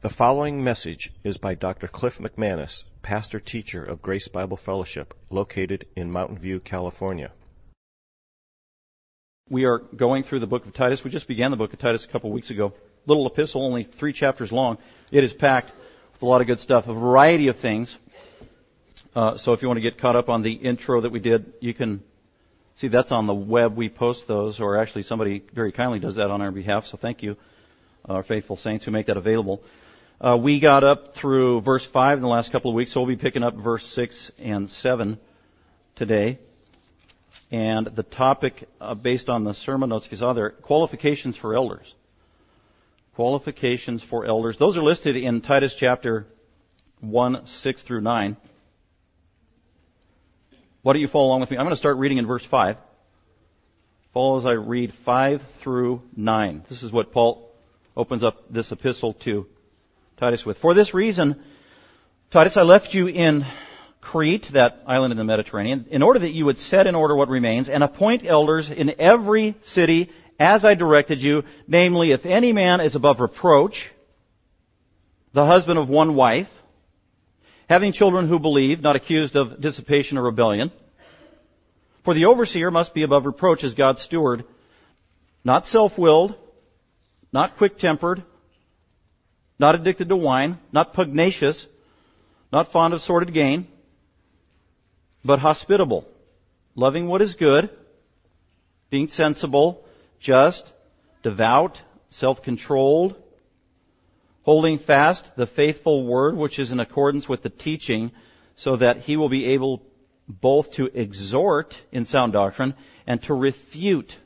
The following message is by Dr. Cliff McManus, pastor teacher of Grace Bible Fellowship, located in Mountain View, California. We are going through the book of Titus. We just began the book of Titus a couple of weeks ago. Little epistle, only three chapters long. It is packed with a lot of good stuff, a variety of things. Uh, so if you want to get caught up on the intro that we did, you can see that's on the web. We post those, or actually somebody very kindly does that on our behalf. So thank you, our faithful saints who make that available. Uh, we got up through verse 5 in the last couple of weeks, so we'll be picking up verse 6 and 7 today. And the topic, uh, based on the sermon notes, if you saw there, qualifications for elders. Qualifications for elders. Those are listed in Titus chapter 1, 6 through 9. Why don't you follow along with me? I'm going to start reading in verse 5. Follow as I read 5 through 9. This is what Paul opens up this epistle to Titus with. For this reason, Titus, I left you in Crete, that island in the Mediterranean, in order that you would set in order what remains and appoint elders in every city as I directed you, namely, if any man is above reproach, the husband of one wife, having children who believe, not accused of dissipation or rebellion. For the overseer must be above reproach as God's steward, not self-willed, not quick-tempered, not addicted to wine, not pugnacious, not fond of sordid gain, but hospitable, loving what is good, being sensible, just, devout, self-controlled, holding fast the faithful word which is in accordance with the teaching, so that he will be able both to exhort in sound doctrine and to refute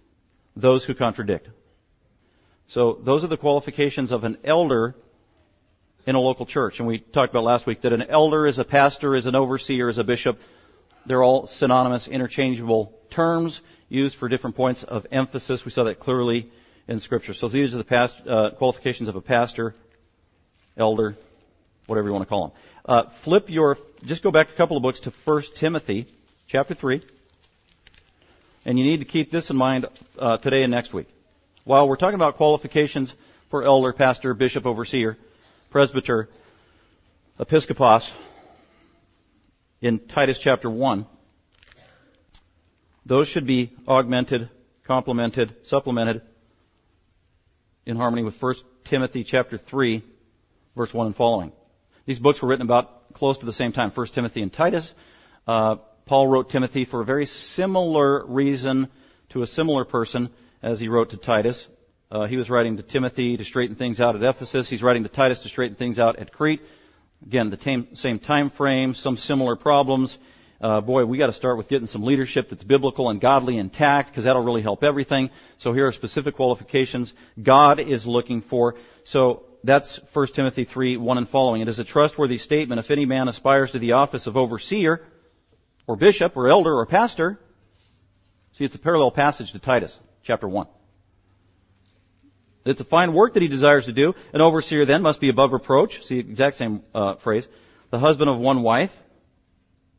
those who contradict. So those are the qualifications of an elder in a local church. And we talked about last week that an elder is a pastor, is an overseer, is a bishop. They're all synonymous, interchangeable terms used for different points of emphasis. We saw that clearly in Scripture. So these are the past, uh, qualifications of a pastor, elder, whatever you want to call them. Uh, flip your, just go back a couple of books to 1 Timothy, chapter 3. And you need to keep this in mind uh, today and next week. While we're talking about qualifications for elder, pastor, bishop, overseer, presbyter, episcopos, in Titus chapter 1, those should be augmented, complemented, supplemented in harmony with 1 Timothy chapter 3, verse 1 and following. These books were written about close to the same time, 1 Timothy and Titus. Uh, Paul wrote Timothy for a very similar reason to a similar person as he wrote to Titus. Uh, he was writing to Timothy to straighten things out at Ephesus. He's writing to Titus to straighten things out at Crete. Again, the same, same time frame, some similar problems. Uh, boy, we got to start with getting some leadership that's biblical and godly intact because that'll really help everything. So here are specific qualifications God is looking for. So that's 1 Timothy 3, 1 and following. It is a trustworthy statement. If any man aspires to the office of overseer, or bishop, or elder, or pastor, see, it's a parallel passage to Titus, chapter 1. It's a fine work that he desires to do. An overseer then must be above reproach. See, exact same uh, phrase. The husband of one wife.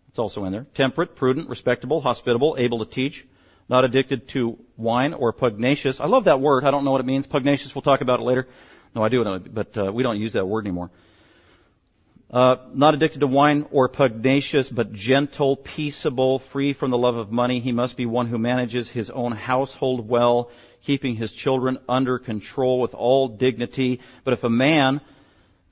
It's also in there. Temperate, prudent, respectable, hospitable, able to teach, not addicted to wine or pugnacious. I love that word. I don't know what it means. Pugnacious. We'll talk about it later. No, I do, but uh, we don't use that word anymore. Uh, not addicted to wine or pugnacious, but gentle, peaceable, free from the love of money. He must be one who manages his own household well, keeping his children under control with all dignity. But if a man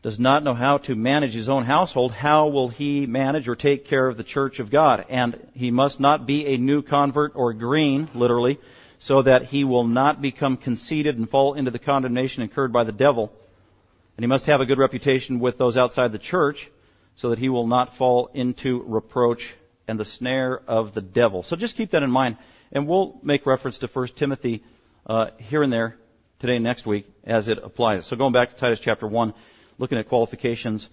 does not know how to manage his own household, how will he manage or take care of the church of God? And he must not be a new convert or green, literally, so that he will not become conceited and fall into the condemnation incurred by the devil. And he must have a good reputation with those outside the church so that he will not fall into reproach and the snare of the devil. So just keep that in mind. And we'll make reference to 1 Timothy uh, here and there today and next week as it applies. So going back to Titus chapter 1, looking at qualifications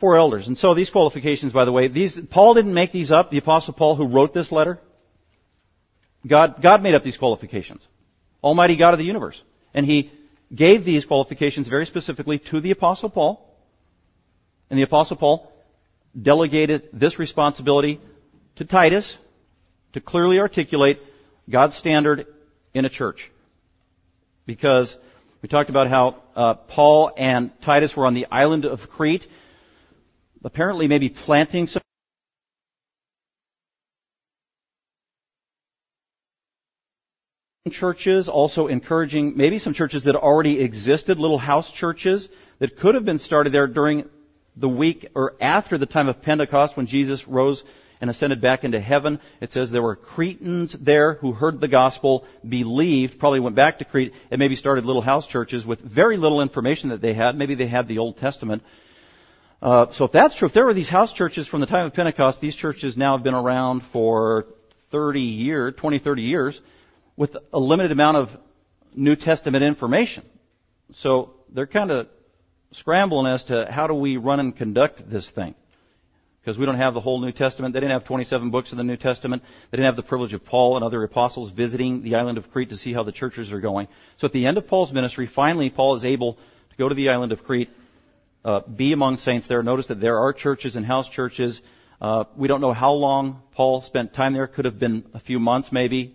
for elders. And so these qualifications, by the way, these, Paul didn't make these up. The apostle Paul who wrote this letter, God, God made up these qualifications. Almighty God of the universe. And He gave these qualifications very specifically to the Apostle Paul. And the Apostle Paul delegated this responsibility to Titus to clearly articulate God's standard in a church. Because we talked about how uh, Paul and Titus were on the island of Crete, apparently maybe planting some churches, also encouraging maybe some churches that already existed, little house churches that could have been started there during the week or after the time of Pentecost when Jesus rose and ascended back into heaven. It says there were Cretans there who heard the gospel, believed, probably went back to Crete, and maybe started little house churches with very little information that they had. Maybe they had the Old Testament. Uh, so if that's true, if there were these house churches from the time of Pentecost, these churches now have been around for 30 years, 20, 30 years with a limited amount of New Testament information. So they're kind of scrambling as to how do we run and conduct this thing. Because we don't have the whole New Testament. They didn't have 27 books of the New Testament. They didn't have the privilege of Paul and other apostles visiting the island of Crete to see how the churches are going. So at the end of Paul's ministry, finally Paul is able to go to the island of Crete, uh, be among saints there. Notice that there are churches and house churches. Uh, we don't know how long Paul spent time there. Could have been a few months maybe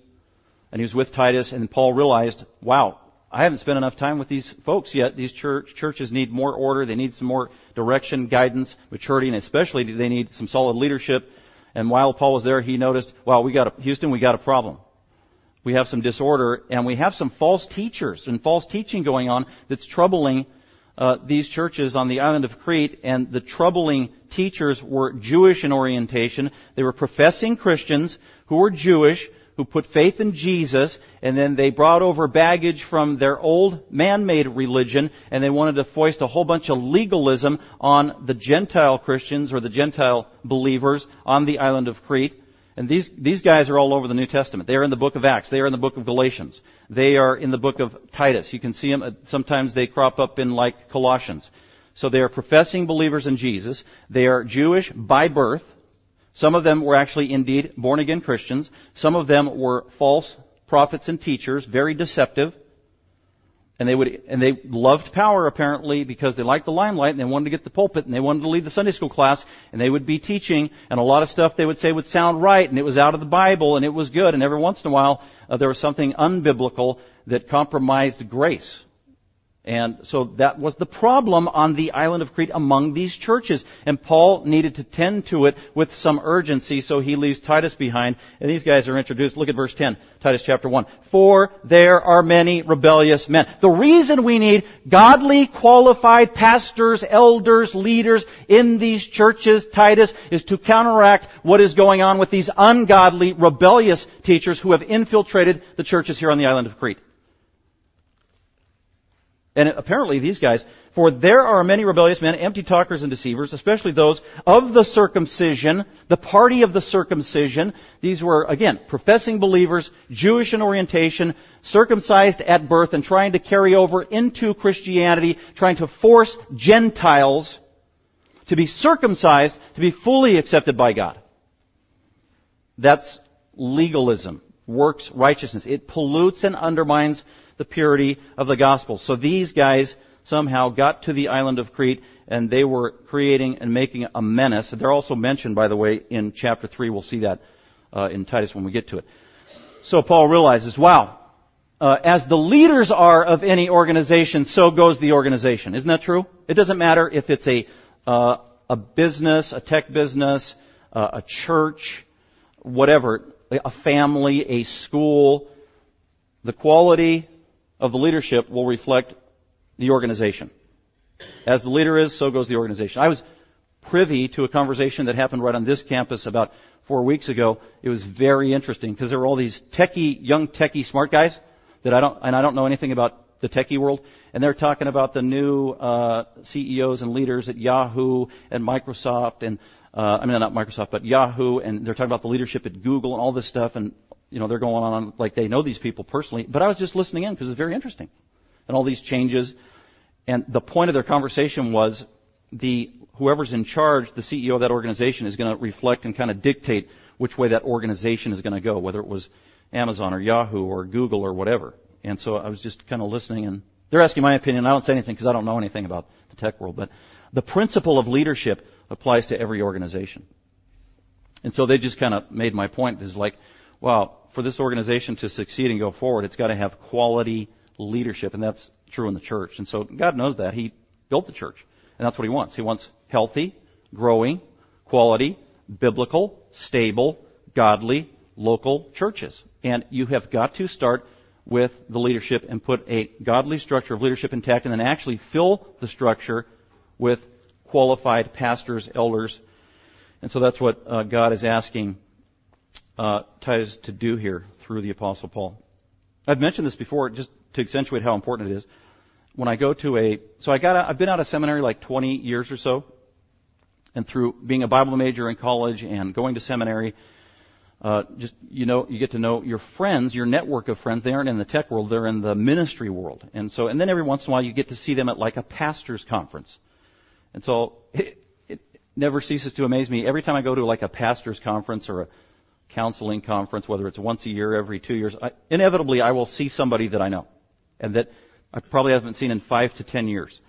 and he was with Titus, and Paul realized, wow, I haven't spent enough time with these folks yet. These church, churches need more order. They need some more direction, guidance, maturity, and especially they need some solid leadership. And while Paul was there, he noticed, wow, we got a, Houston, we got a problem. We have some disorder, and we have some false teachers and false teaching going on that's troubling uh, these churches on the island of Crete. And the troubling teachers were Jewish in orientation. They were professing Christians who were Jewish who put faith in Jesus, and then they brought over baggage from their old man-made religion, and they wanted to foist a whole bunch of legalism on the Gentile Christians or the Gentile believers on the island of Crete. And these, these guys are all over the New Testament. They are in the book of Acts. They are in the book of Galatians. They are in the book of Titus. You can see them. Uh, sometimes they crop up in like Colossians. So they are professing believers in Jesus. They are Jewish by birth. Some of them were actually indeed born again Christians. Some of them were false prophets and teachers, very deceptive. And they would, and they loved power apparently because they liked the limelight and they wanted to get the pulpit and they wanted to lead the Sunday school class and they would be teaching and a lot of stuff they would say would sound right and it was out of the Bible and it was good and every once in a while uh, there was something unbiblical that compromised grace. And so that was the problem on the island of Crete among these churches. And Paul needed to tend to it with some urgency, so he leaves Titus behind. And these guys are introduced. Look at verse 10, Titus chapter 1. For there are many rebellious men. The reason we need godly, qualified pastors, elders, leaders in these churches, Titus, is to counteract what is going on with these ungodly, rebellious teachers who have infiltrated the churches here on the island of Crete. And apparently these guys, for there are many rebellious men, empty talkers and deceivers, especially those of the circumcision, the party of the circumcision. These were, again, professing believers, Jewish in orientation, circumcised at birth and trying to carry over into Christianity, trying to force Gentiles to be circumcised, to be fully accepted by God. That's legalism, works righteousness. It pollutes and undermines the purity of the gospel. So these guys somehow got to the island of Crete and they were creating and making a menace. They're also mentioned, by the way, in chapter 3. We'll see that uh, in Titus when we get to it. So Paul realizes, wow, uh, as the leaders are of any organization, so goes the organization. Isn't that true? It doesn't matter if it's a, uh, a business, a tech business, uh, a church, whatever, a family, a school. The quality of the leadership will reflect the organization. As the leader is, so goes the organization. I was privy to a conversation that happened right on this campus about four weeks ago. It was very interesting because there were all these techie, young techie smart guys that I don't, and I don't know anything about the techie world, and they're talking about the new uh, CEOs and leaders at Yahoo and Microsoft and uh, I mean not Microsoft, but Yahoo, and they're talking about the leadership at Google and all this stuff, and you know, they're going on like they know these people personally. But I was just listening in because it's very interesting. And all these changes. And the point of their conversation was the, whoever's in charge, the CEO of that organization is going to reflect and kind of dictate which way that organization is going to go, whether it was Amazon or Yahoo or Google or whatever. And so I was just kind of listening and they're asking my opinion. I don't say anything because I don't know anything about the tech world, but the principle of leadership applies to every organization. And so they just kind of made my point is like, well, for this organization to succeed and go forward, it's got to have quality leadership, and that's true in the church. And so God knows that. He built the church. And that's what He wants. He wants healthy, growing, quality, biblical, stable, godly, local churches. And you have got to start with the leadership and put a godly structure of leadership intact and then actually fill the structure with qualified pastors, elders. And so that's what uh, God is asking uh, Titus to do here through the Apostle Paul. I've mentioned this before just to accentuate how important it is. When I go to a, so I got, I've been out of seminary like 20 years or so, and through being a Bible major in college and going to seminary, uh, just you know, you get to know your friends, your network of friends. They aren't in the tech world; they're in the ministry world. And so, and then every once in a while, you get to see them at like a pastors' conference. And so, it, it never ceases to amaze me every time I go to like a pastors' conference or a counseling conference, whether it's once a year, every two years. I, inevitably, I will see somebody that I know, and that I probably haven't seen in five to ten years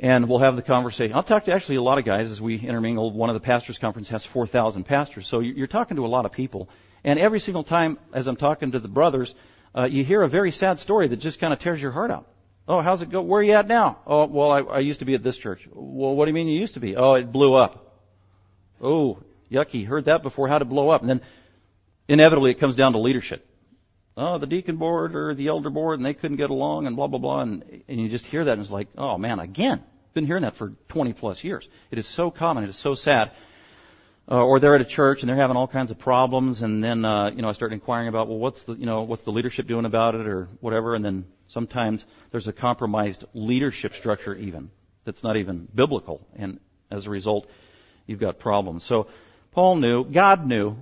and we'll have the conversation. I'll talk to actually a lot of guys as we intermingle. One of the pastors' conference has 4,000 pastors, so you're talking to a lot of people. And every single time, as I'm talking to the brothers, uh, you hear a very sad story that just kind of tears your heart out. Oh, how's it go? Where are you at now? Oh, well, I, I used to be at this church. Well, what do you mean you used to be? Oh, it blew up. Oh, yucky. Heard that before. how to blow up? And then inevitably it comes down to leadership. Oh, the deacon board or the elder board, and they couldn't get along, and blah blah blah, and and you just hear that, and it's like, oh man, again. Been hearing that for 20 plus years. It is so common. It is so sad. Uh, or they're at a church and they're having all kinds of problems, and then uh, you know I start inquiring about well, what's the you know what's the leadership doing about it or whatever, and then sometimes there's a compromised leadership structure even that's not even biblical, and as a result, you've got problems. So Paul knew, God knew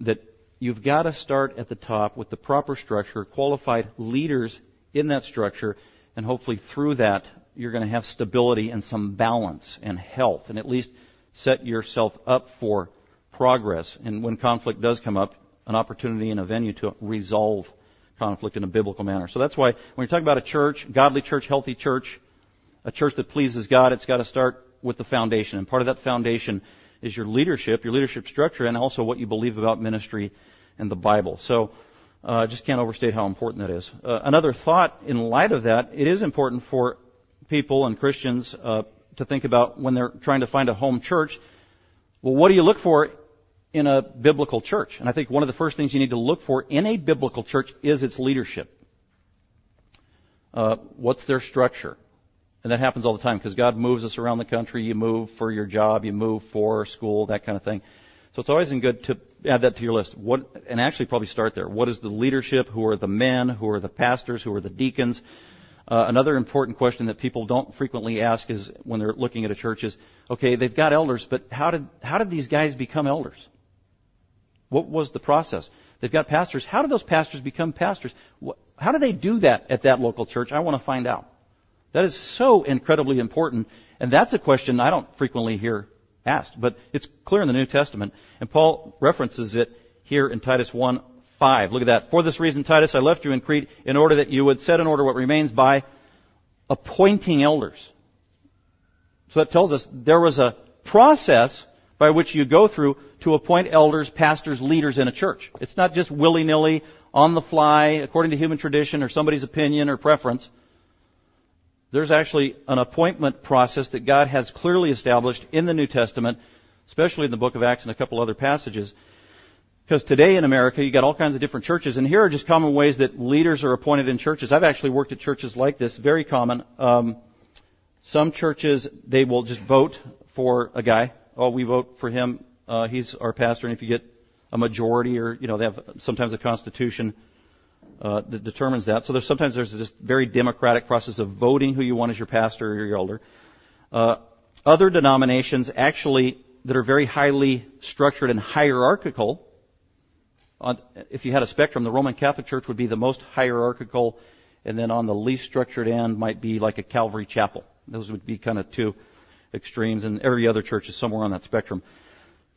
that you've got to start at the top with the proper structure, qualified leaders in that structure, and hopefully through that you're going to have stability and some balance and health, and at least set yourself up for progress. And when conflict does come up, an opportunity and a venue to resolve conflict in a biblical manner. So that's why when you're talking about a church, godly church, healthy church, a church that pleases God, it's got to start with the foundation. And part of that foundation is your leadership, your leadership structure, and also what you believe about ministry and the Bible. So I uh, just can't overstate how important that is. Uh, another thought in light of that, it is important for people and Christians uh, to think about when they're trying to find a home church. Well, what do you look for in a biblical church? And I think one of the first things you need to look for in a biblical church is its leadership. Uh, what's their structure? And that happens all the time because God moves us around the country. You move for your job, you move for school, that kind of thing. So it's always good to add that to your list. What, and actually probably start there. What is the leadership? Who are the men? Who are the pastors? Who are the deacons? Uh, another important question that people don't frequently ask is when they're looking at a church is, okay, they've got elders, but how did how did these guys become elders? What was the process? They've got pastors. How do those pastors become pastors? How do they do that at that local church? I want to find out. That is so incredibly important, and that's a question I don't frequently hear asked, but it's clear in the New Testament, and Paul references it here in Titus 1 5. Look at that. For this reason, Titus, I left you in Crete in order that you would set in order what remains by appointing elders. So that tells us there was a process by which you go through to appoint elders, pastors, leaders in a church. It's not just willy-nilly, on the fly, according to human tradition or somebody's opinion or preference. There's actually an appointment process that God has clearly established in the New Testament, especially in the book of Acts and a couple other passages. Because today in America, you've got all kinds of different churches, and here are just common ways that leaders are appointed in churches. I've actually worked at churches like this, very common. Um, some churches they will just vote for a guy. Oh, we vote for him. Uh, he's our pastor, and if you get a majority, or you know, they have sometimes a constitution uh, that determines that. So there's sometimes there's this very democratic process of voting who you want as your pastor or your elder. Uh, other denominations actually that are very highly structured and hierarchical on, if you had a spectrum, the Roman Catholic Church would be the most hierarchical, and then on the least structured end might be like a Calvary Chapel. Those would be kind of two extremes, and every other church is somewhere on that spectrum.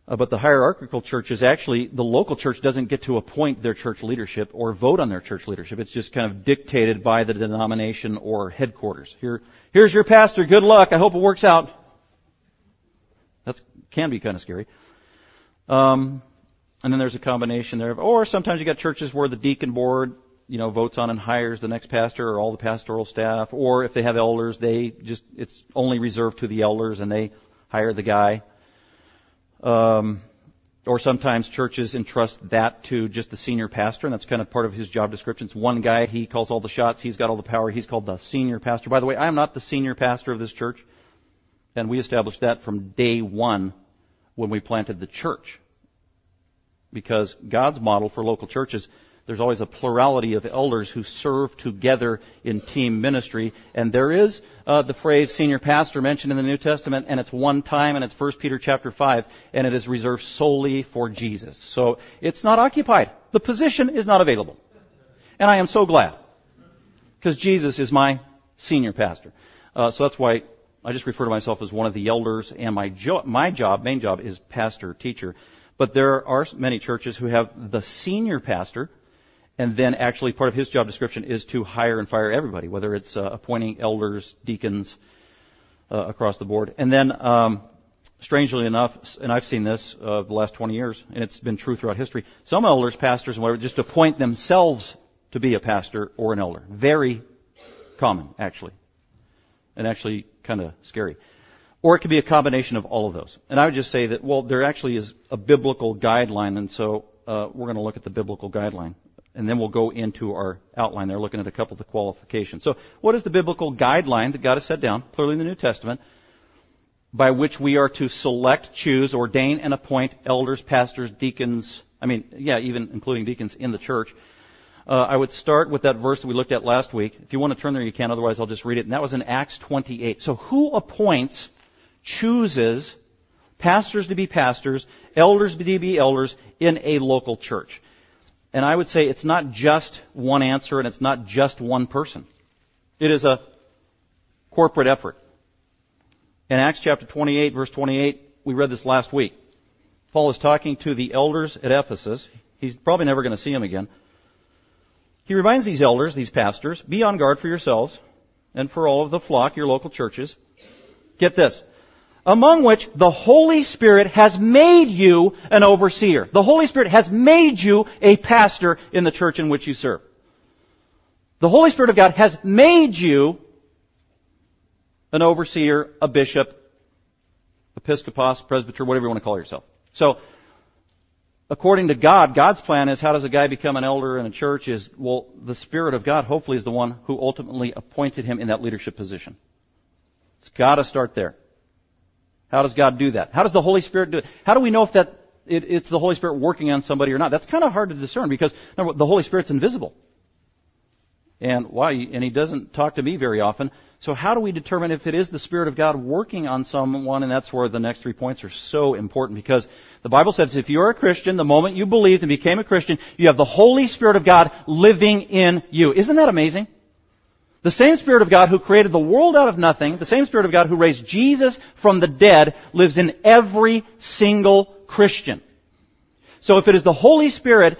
Uh, but the hierarchical church is actually, the local church doesn't get to appoint their church leadership or vote on their church leadership. It's just kind of dictated by the denomination or headquarters. Here, here's your pastor, good luck, I hope it works out. That can be kind of scary. Um, and then there's a combination there of, or sometimes you got churches where the deacon board you know, votes on and hires the next pastor or all the pastoral staff, or if they have elders, they just, it's only reserved to the elders and they hire the guy. Um, or sometimes churches entrust that to just the senior pastor, and that's kind of part of his job description. It's one guy, he calls all the shots, he's got all the power, he's called the senior pastor. By the way, I am not the senior pastor of this church, and we established that from day one when we planted the church. Because God's model for local churches there's always a plurality of elders who serve together in team ministry. And there is uh, the phrase senior pastor mentioned in the New Testament, and it's one time, and it's 1 Peter chapter 5, and it is reserved solely for Jesus. So it's not occupied. The position is not available. And I am so glad. Because Jesus is my senior pastor. Uh, so that's why I just refer to myself as one of the elders, and my, jo- my job, main job, is pastor, teacher. But there are many churches who have the senior pastor, and then actually part of his job description is to hire and fire everybody, whether it's uh, appointing elders, deacons uh, across the board. And then, um, strangely enough, and I've seen this uh, the last 20 years, and it's been true throughout history. Some elders, pastors, and whatever, just appoint themselves to be a pastor or an elder. Very common, actually, and actually kind of scary. Or it could be a combination of all of those. And I would just say that, well, there actually is a biblical guideline, and so uh, we're going to look at the biblical guideline and then we'll go into our outline there, looking at a couple of the qualifications. So, what is the biblical guideline that God has set down, clearly in the New Testament, by which we are to select, choose, ordain, and appoint elders, pastors, deacons, I mean, yeah, even including deacons in the church? Uh, I would start with that verse that we looked at last week. If you want to turn there, you can. Otherwise, I'll just read it. And that was in Acts 28. So, who appoints, chooses pastors to be pastors, elders to be elders in a local church? And I would say it's not just one answer and it's not just one person. It is a corporate effort. In Acts chapter 28, verse 28, we read this last week. Paul is talking to the elders at Ephesus. He's probably never going to see them again. He reminds these elders, these pastors, be on guard for yourselves and for all of the flock, your local churches. Get this among which the Holy Spirit has made you an overseer. The Holy Spirit has made you a pastor in the church in which you serve. The Holy Spirit of God has made you an overseer, a bishop, episcopos, presbyter, whatever you want to call yourself. So, according to God, God's plan is how does a guy become an elder in a church is, well, the Spirit of God hopefully is the one who ultimately appointed him in that leadership position. It's gotta start there. How does God do that? How does the Holy Spirit do it? How do we know if that it, it's the Holy Spirit working on somebody or not? That's kind of hard to discern because number, the Holy Spirit's invisible. And why? And he doesn't talk to me very often. So how do we determine if it is the Spirit of God working on someone? And that's where the next three points are so important because the Bible says if you're a Christian, the moment you believed and became a Christian, you have the Holy Spirit of God living in you. Isn't that amazing? The same Spirit of God who created the world out of nothing, the same Spirit of God who raised Jesus from the dead, lives in every single Christian. So if it is the Holy Spirit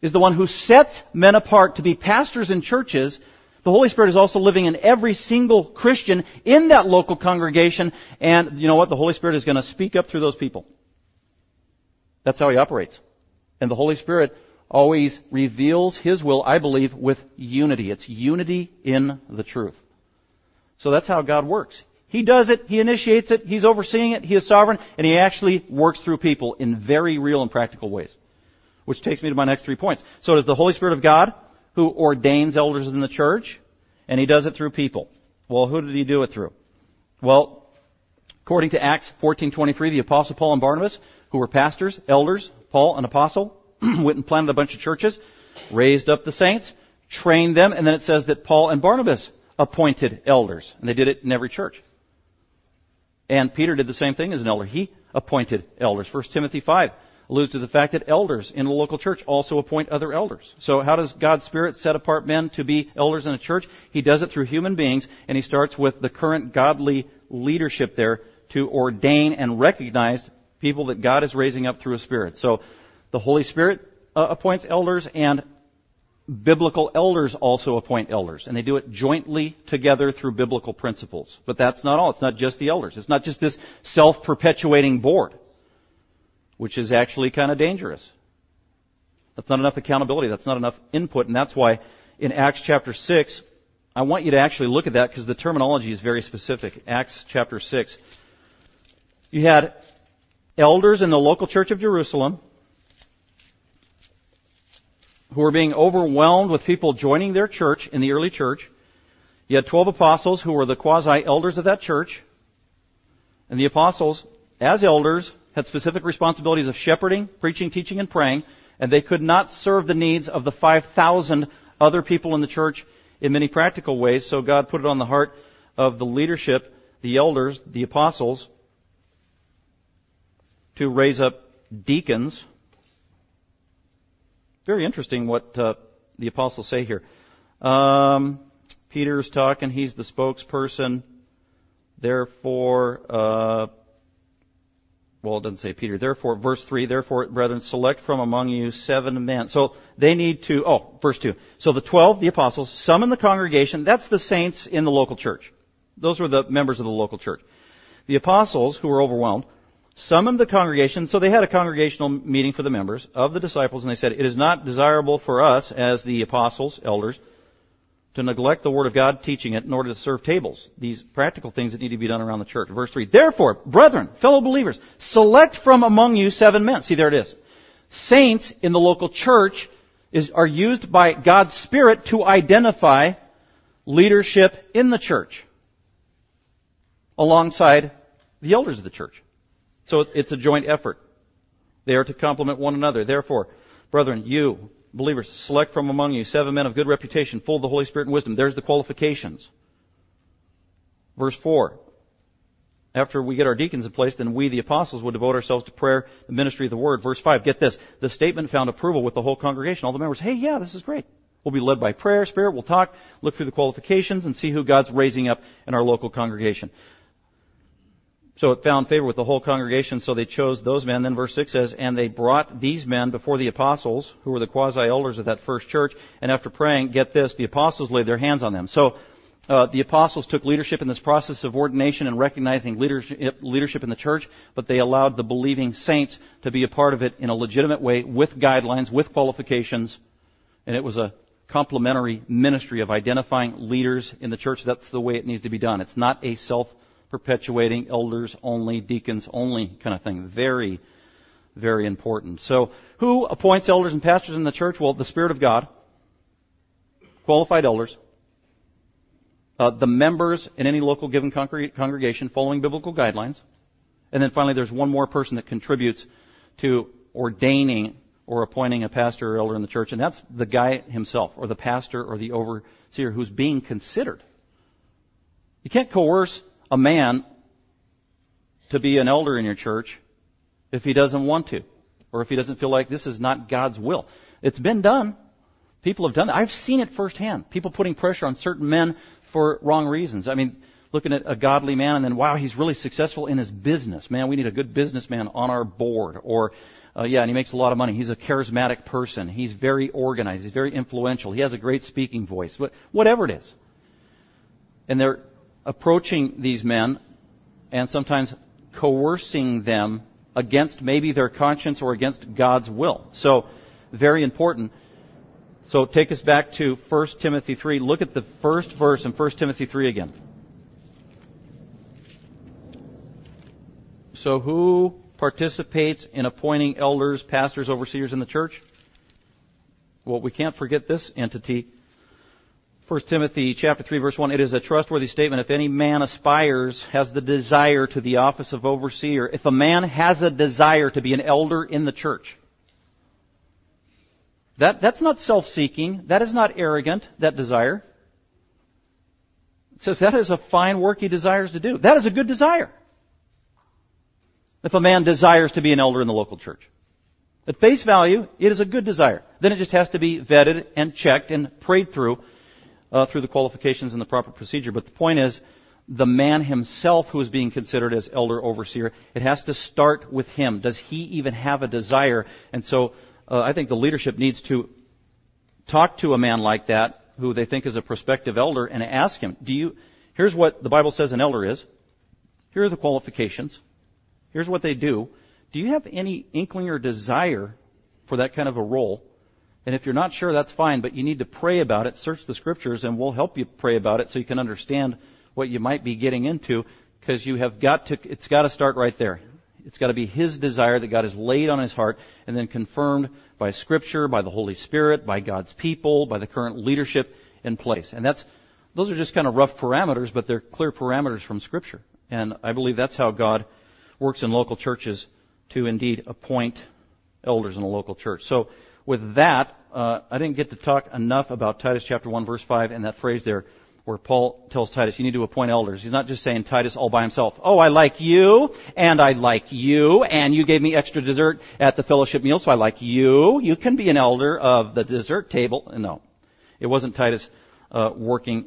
is the one who sets men apart to be pastors in churches, the Holy Spirit is also living in every single Christian in that local congregation, and you know what? The Holy Spirit is going to speak up through those people. That's how He operates. And the Holy Spirit always reveals His will, I believe, with unity. It's unity in the truth. So that's how God works. He does it, He initiates it, He's overseeing it, He is sovereign, and He actually works through people in very real and practical ways. Which takes me to my next three points. So is the Holy Spirit of God who ordains elders in the church, and He does it through people. Well, who did He do it through? Well, according to Acts 14.23, the Apostle Paul and Barnabas, who were pastors, elders, Paul, an apostle, went and planted a bunch of churches, raised up the saints, trained them, and then it says that Paul and Barnabas appointed elders. And they did it in every church. And Peter did the same thing as an elder. He appointed elders. 1 Timothy 5 alludes to the fact that elders in the local church also appoint other elders. So how does God's Spirit set apart men to be elders in a church? He does it through human beings, and he starts with the current godly leadership there to ordain and recognize people that God is raising up through a Spirit. So the Holy Spirit uh, appoints elders and biblical elders also appoint elders. And they do it jointly together through biblical principles. But that's not all. It's not just the elders. It's not just this self-perpetuating board, which is actually kind of dangerous. That's not enough accountability. That's not enough input. And that's why in Acts chapter 6, I want you to actually look at that because the terminology is very specific. Acts chapter 6. You had elders in the local church of Jerusalem who were being overwhelmed with people joining their church in the early church. You had 12 apostles who were the quasi elders of that church. And the apostles, as elders, had specific responsibilities of shepherding, preaching, teaching, and praying, and they could not serve the needs of the 5,000 other people in the church in many practical ways, so God put it on the heart of the leadership, the elders, the apostles, to raise up deacons. Very interesting what uh, the apostles say here. Um, Peter's talking, he's the spokesperson. Therefore, uh, well, it doesn't say Peter. Therefore, verse 3, therefore, brethren, select from among you seven men. So they need to, oh, verse 2. So the 12, the apostles, summon the congregation. That's the saints in the local church. Those were the members of the local church. The apostles, who were overwhelmed, summoned the congregation. So they had a congregational meeting for the members of the disciples, and they said, it is not desirable for us as the apostles, elders, to neglect the Word of God, teaching it, in order to serve tables. These practical things that need to be done around the church. Verse 3. Therefore, brethren, fellow believers, select from among you seven men. See, there it is. Saints in the local church is, are used by God's Spirit to identify leadership in the church alongside the elders of the church. So it's a joint effort. They are to complement one another. Therefore, brethren, you, believers, select from among you seven men of good reputation, full of the Holy Spirit and wisdom. There's the qualifications. Verse 4. After we get our deacons in place, then we, the apostles, will devote ourselves to prayer, the ministry of the word. Verse 5. Get this. The statement found approval with the whole congregation. All the members, hey, yeah, this is great. We'll be led by prayer, spirit. We'll talk, look through the qualifications, and see who God's raising up in our local congregation. So it found favor with the whole congregation, so they chose those men. Then verse 6 says, And they brought these men before the apostles, who were the quasi-elders of that first church, and after praying, get this, the apostles laid their hands on them. So, uh, the apostles took leadership in this process of ordination and recognizing leadership, leadership in the church, but they allowed the believing saints to be a part of it in a legitimate way, with guidelines, with qualifications, and it was a complementary ministry of identifying leaders in the church. That's the way it needs to be done. It's not a self perpetuating elders only, deacons only kind of thing. Very, very important. So, who appoints elders and pastors in the church? Well, the Spirit of God, qualified elders, uh, the members in any local given congregation following biblical guidelines, and then finally there's one more person that contributes to ordaining or appointing a pastor or elder in the church, and that's the guy himself, or the pastor or the overseer who's being considered. You can't coerce a man to be an elder in your church if he doesn't want to, or if he doesn't feel like this is not God's will. It's been done. People have done it. I've seen it firsthand. People putting pressure on certain men for wrong reasons. I mean, looking at a godly man and then, wow, he's really successful in his business. Man, we need a good businessman on our board. Or, uh, yeah, and he makes a lot of money. He's a charismatic person. He's very organized. He's very influential. He has a great speaking voice. Whatever it is. And they're approaching these men and sometimes coercing them against maybe their conscience or against God's will. So, very important. So take us back to 1 Timothy 3. Look at the first verse in 1 Timothy 3 again. So who participates in appointing elders, pastors, overseers in the church? Well, we can't forget this entity 1 Timothy chapter 3 verse 1, it is a trustworthy statement. If any man aspires, has the desire to the office of overseer, if a man has a desire to be an elder in the church, that, that's not self-seeking. That is not arrogant, that desire. It says that is a fine work he desires to do. That is a good desire. If a man desires to be an elder in the local church. At face value, it is a good desire. Then it just has to be vetted and checked and prayed through uh, through the qualifications and the proper procedure. But the point is, the man himself who is being considered as elder overseer, it has to start with him. Does he even have a desire? And so, uh, I think the leadership needs to talk to a man like that, who they think is a prospective elder, and ask him, do you, here's what the Bible says an elder is. Here are the qualifications. Here's what they do. Do you have any inkling or desire for that kind of a role? And if you're not sure, that's fine, but you need to pray about it, search the scriptures, and we'll help you pray about it so you can understand what you might be getting into, because you have got to, it's got to start right there. It's got to be His desire that God has laid on His heart and then confirmed by Scripture, by the Holy Spirit, by God's people, by the current leadership in place. And that's, those are just kind of rough parameters, but they're clear parameters from Scripture. And I believe that's how God works in local churches to indeed appoint elders in a local church. So with that, uh, I didn't get to talk enough about Titus chapter 1 verse 5 and that phrase there where Paul tells Titus, you need to appoint elders. He's not just saying Titus all by himself. Oh, I like you, and I like you, and you gave me extra dessert at the fellowship meal, so I like you. You can be an elder of the dessert table. No. It wasn't Titus uh, working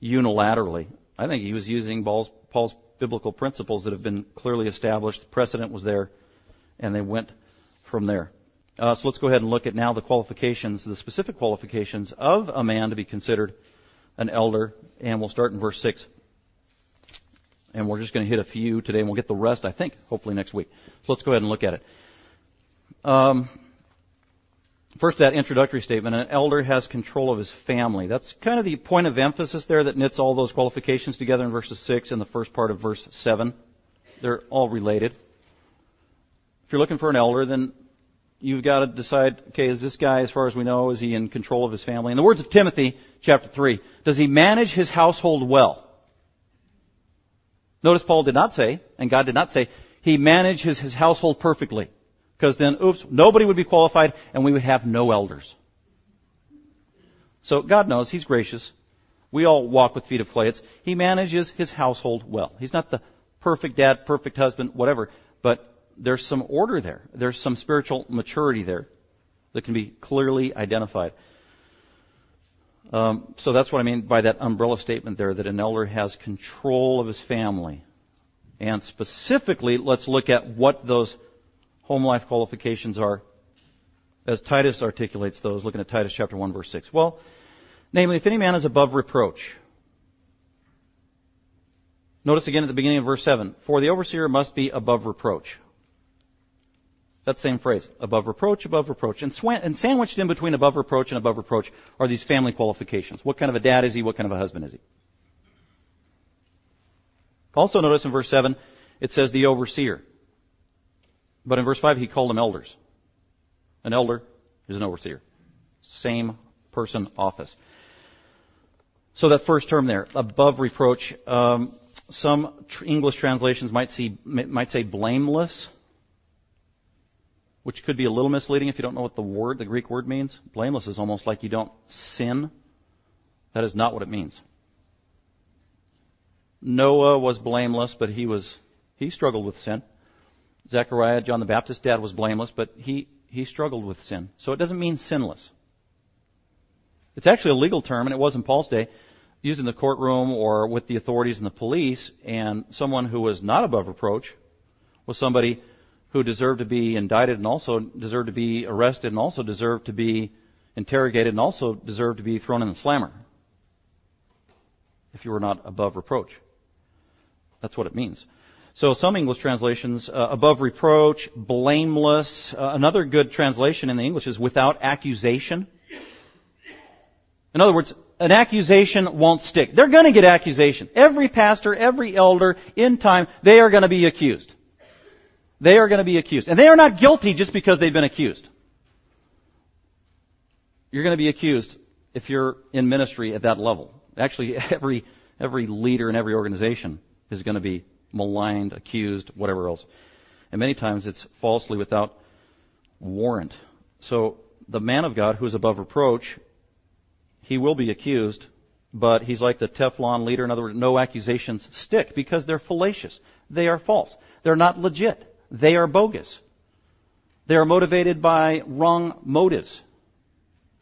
unilaterally. I think he was using Paul's, Paul's biblical principles that have been clearly established. The precedent was there, and they went from there. Uh, so let's go ahead and look at now the qualifications, the specific qualifications of a man to be considered an elder, and we'll start in verse 6. And we're just going to hit a few today, and we'll get the rest, I think, hopefully next week. So let's go ahead and look at it. Um, first, that introductory statement. An elder has control of his family. That's kind of the point of emphasis there that knits all those qualifications together in verses 6 and the first part of verse 7. They're all related. If you're looking for an elder, then you've got to decide, okay, is this guy, as far as we know, is he in control of his family? In the words of Timothy, chapter 3, does he manage his household well? Notice Paul did not say, and God did not say, he manages his household perfectly. Because then, oops, nobody would be qualified and we would have no elders. So God knows, He's gracious. We all walk with feet of clay. It's, he manages his household well. He's not the perfect dad, perfect husband, whatever, but there's some order there. There's some spiritual maturity there that can be clearly identified. Um, so that's what I mean by that umbrella statement there, that an elder has control of his family. And specifically, let's look at what those home life qualifications are, as Titus articulates those, looking at Titus chapter 1 verse 6. Well, namely, if any man is above reproach, Notice again at the beginning of verse 7, for the overseer must be above reproach. That same phrase, above reproach, above reproach. And, swan- and sandwiched in between above reproach and above reproach are these family qualifications. What kind of a dad is he? What kind of a husband is he? Also notice in verse 7, it says the overseer. But in verse 5, he called them elders. An elder is an overseer. Same person, office. So that first term there, above reproach, um, some tr- English translations might, see, might say blameless which could be a little misleading if you don't know what the word, the Greek word means. Blameless is almost like you don't sin. That is not what it means. Noah was blameless, but he was, he struggled with sin. Zechariah, John the Baptist's dad, was blameless, but he, he struggled with sin. So it doesn't mean sinless. It's actually a legal term, and it was in Paul's day, used in the courtroom or with the authorities and the police, and someone who was not above reproach was somebody who deserve to be indicted and also deserve to be arrested and also deserve to be interrogated and also deserve to be thrown in the slammer if you were not above reproach. That's what it means. So some English translations, uh, above reproach, blameless. Uh, another good translation in the English is without accusation. In other words, an accusation won't stick. They're going to get accusation. Every pastor, every elder, in time, they are going to be accused. They are going to be accused. And they are not guilty just because they've been accused. You're going to be accused if you're in ministry at that level. Actually, every, every leader in every organization is going to be maligned, accused, whatever else. And many times it's falsely without warrant. So the man of God who is above reproach, he will be accused, but he's like the Teflon leader. In other words, no accusations stick because they're fallacious. They are false. They're not legit they are bogus. They are motivated by wrong motives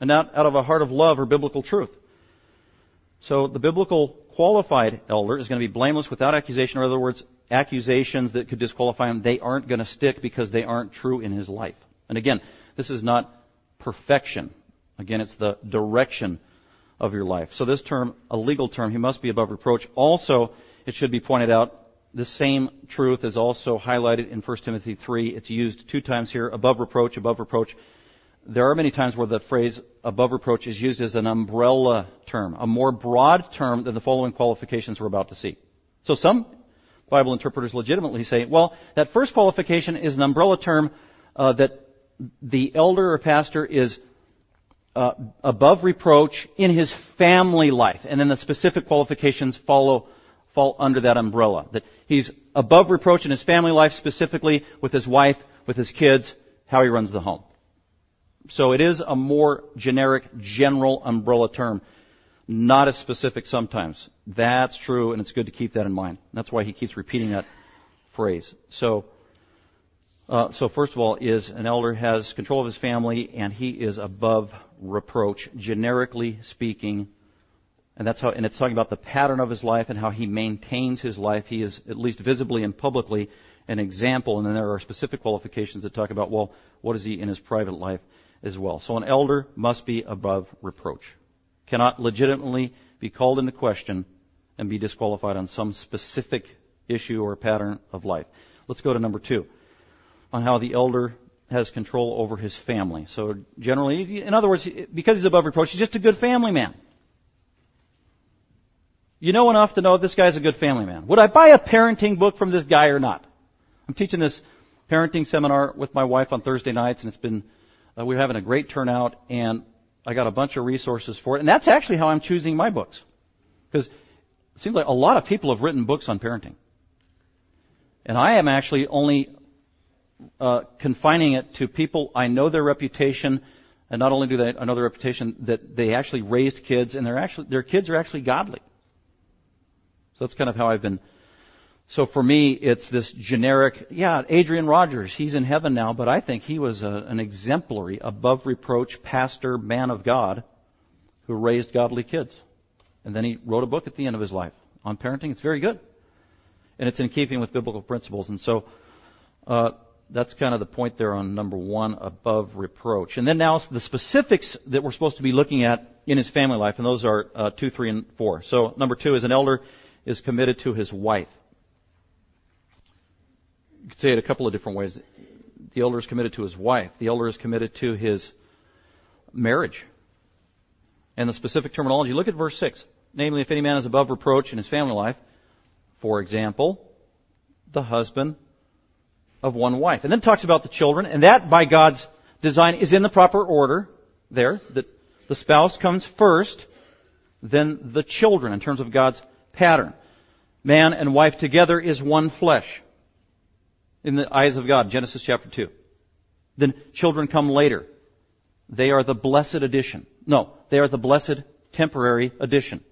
and not out of a heart of love or biblical truth. So the biblical qualified elder is going to be blameless without accusation, or in other words, accusations that could disqualify him, they aren't going to stick because they aren't true in his life. And again, this is not perfection. Again, it's the direction of your life. So this term, a legal term, he must be above reproach. Also, it should be pointed out, the same truth is also highlighted in 1 Timothy 3. It's used two times here, above reproach, above reproach. there are many times where the phrase above reproach is used as an umbrella term, a more broad term than the following qualifications we're about to see. So some Bible interpreters legitimately say, well, that first qualification is an umbrella term uh, that the elder or pastor is uh, above reproach in his family life, and then the specific qualifications follow fall under that umbrella. That he's above reproach in his family life, specifically with his wife, with his kids, how he runs the home. So it is a more generic, general umbrella term, not as specific sometimes. That's true, and it's good to keep that in mind. That's why he keeps repeating that phrase. So, uh, so first of all, is an elder has control of his family, and he is above reproach, generically speaking. And that's how, and it's talking about the pattern of his life and how he maintains his life. He is at least visibly and publicly an example. And then there are specific qualifications that talk about, well, what is he in his private life as well. So an elder must be above reproach. Cannot legitimately be called into question and be disqualified on some specific issue or pattern of life. Let's go to number two on how the elder has control over his family. So generally, in other words, because he's above reproach, he's just a good family man. You know enough to know this guy's a good family man. Would I buy a parenting book from this guy or not? I'm teaching this parenting seminar with my wife on Thursday nights, and it's been uh, we're having a great turnout, and I got a bunch of resources for it. And that's actually how I'm choosing my books, because it seems like a lot of people have written books on parenting, and I am actually only uh, confining it to people I know their reputation, and not only do they I know their reputation that they actually raised kids, and they're actually their kids are actually godly. So that's kind of how I've been. So for me, it's this generic, yeah, Adrian Rogers, he's in heaven now, but I think he was a, an exemplary, above reproach pastor, man of God, who raised godly kids. And then he wrote a book at the end of his life on parenting. It's very good. And it's in keeping with biblical principles. And so, uh, that's kind of the point there on number one, above reproach. And then now the specifics that we're supposed to be looking at in his family life, and those are uh, two, three, and four. So number two is an elder is committed to his wife. You could say it a couple of different ways. The elder is committed to his wife. The elder is committed to his marriage. And the specific terminology, look at verse 6. Namely, if any man is above reproach in his family life, for example, the husband of one wife. And then talks about the children, and that by God's design is in the proper order there, that the spouse comes first, then the children in terms of God's pattern. Man and wife together is one flesh in the eyes of God, Genesis chapter 2. Then children come later. They are the blessed addition. No, they are the blessed temporary addition.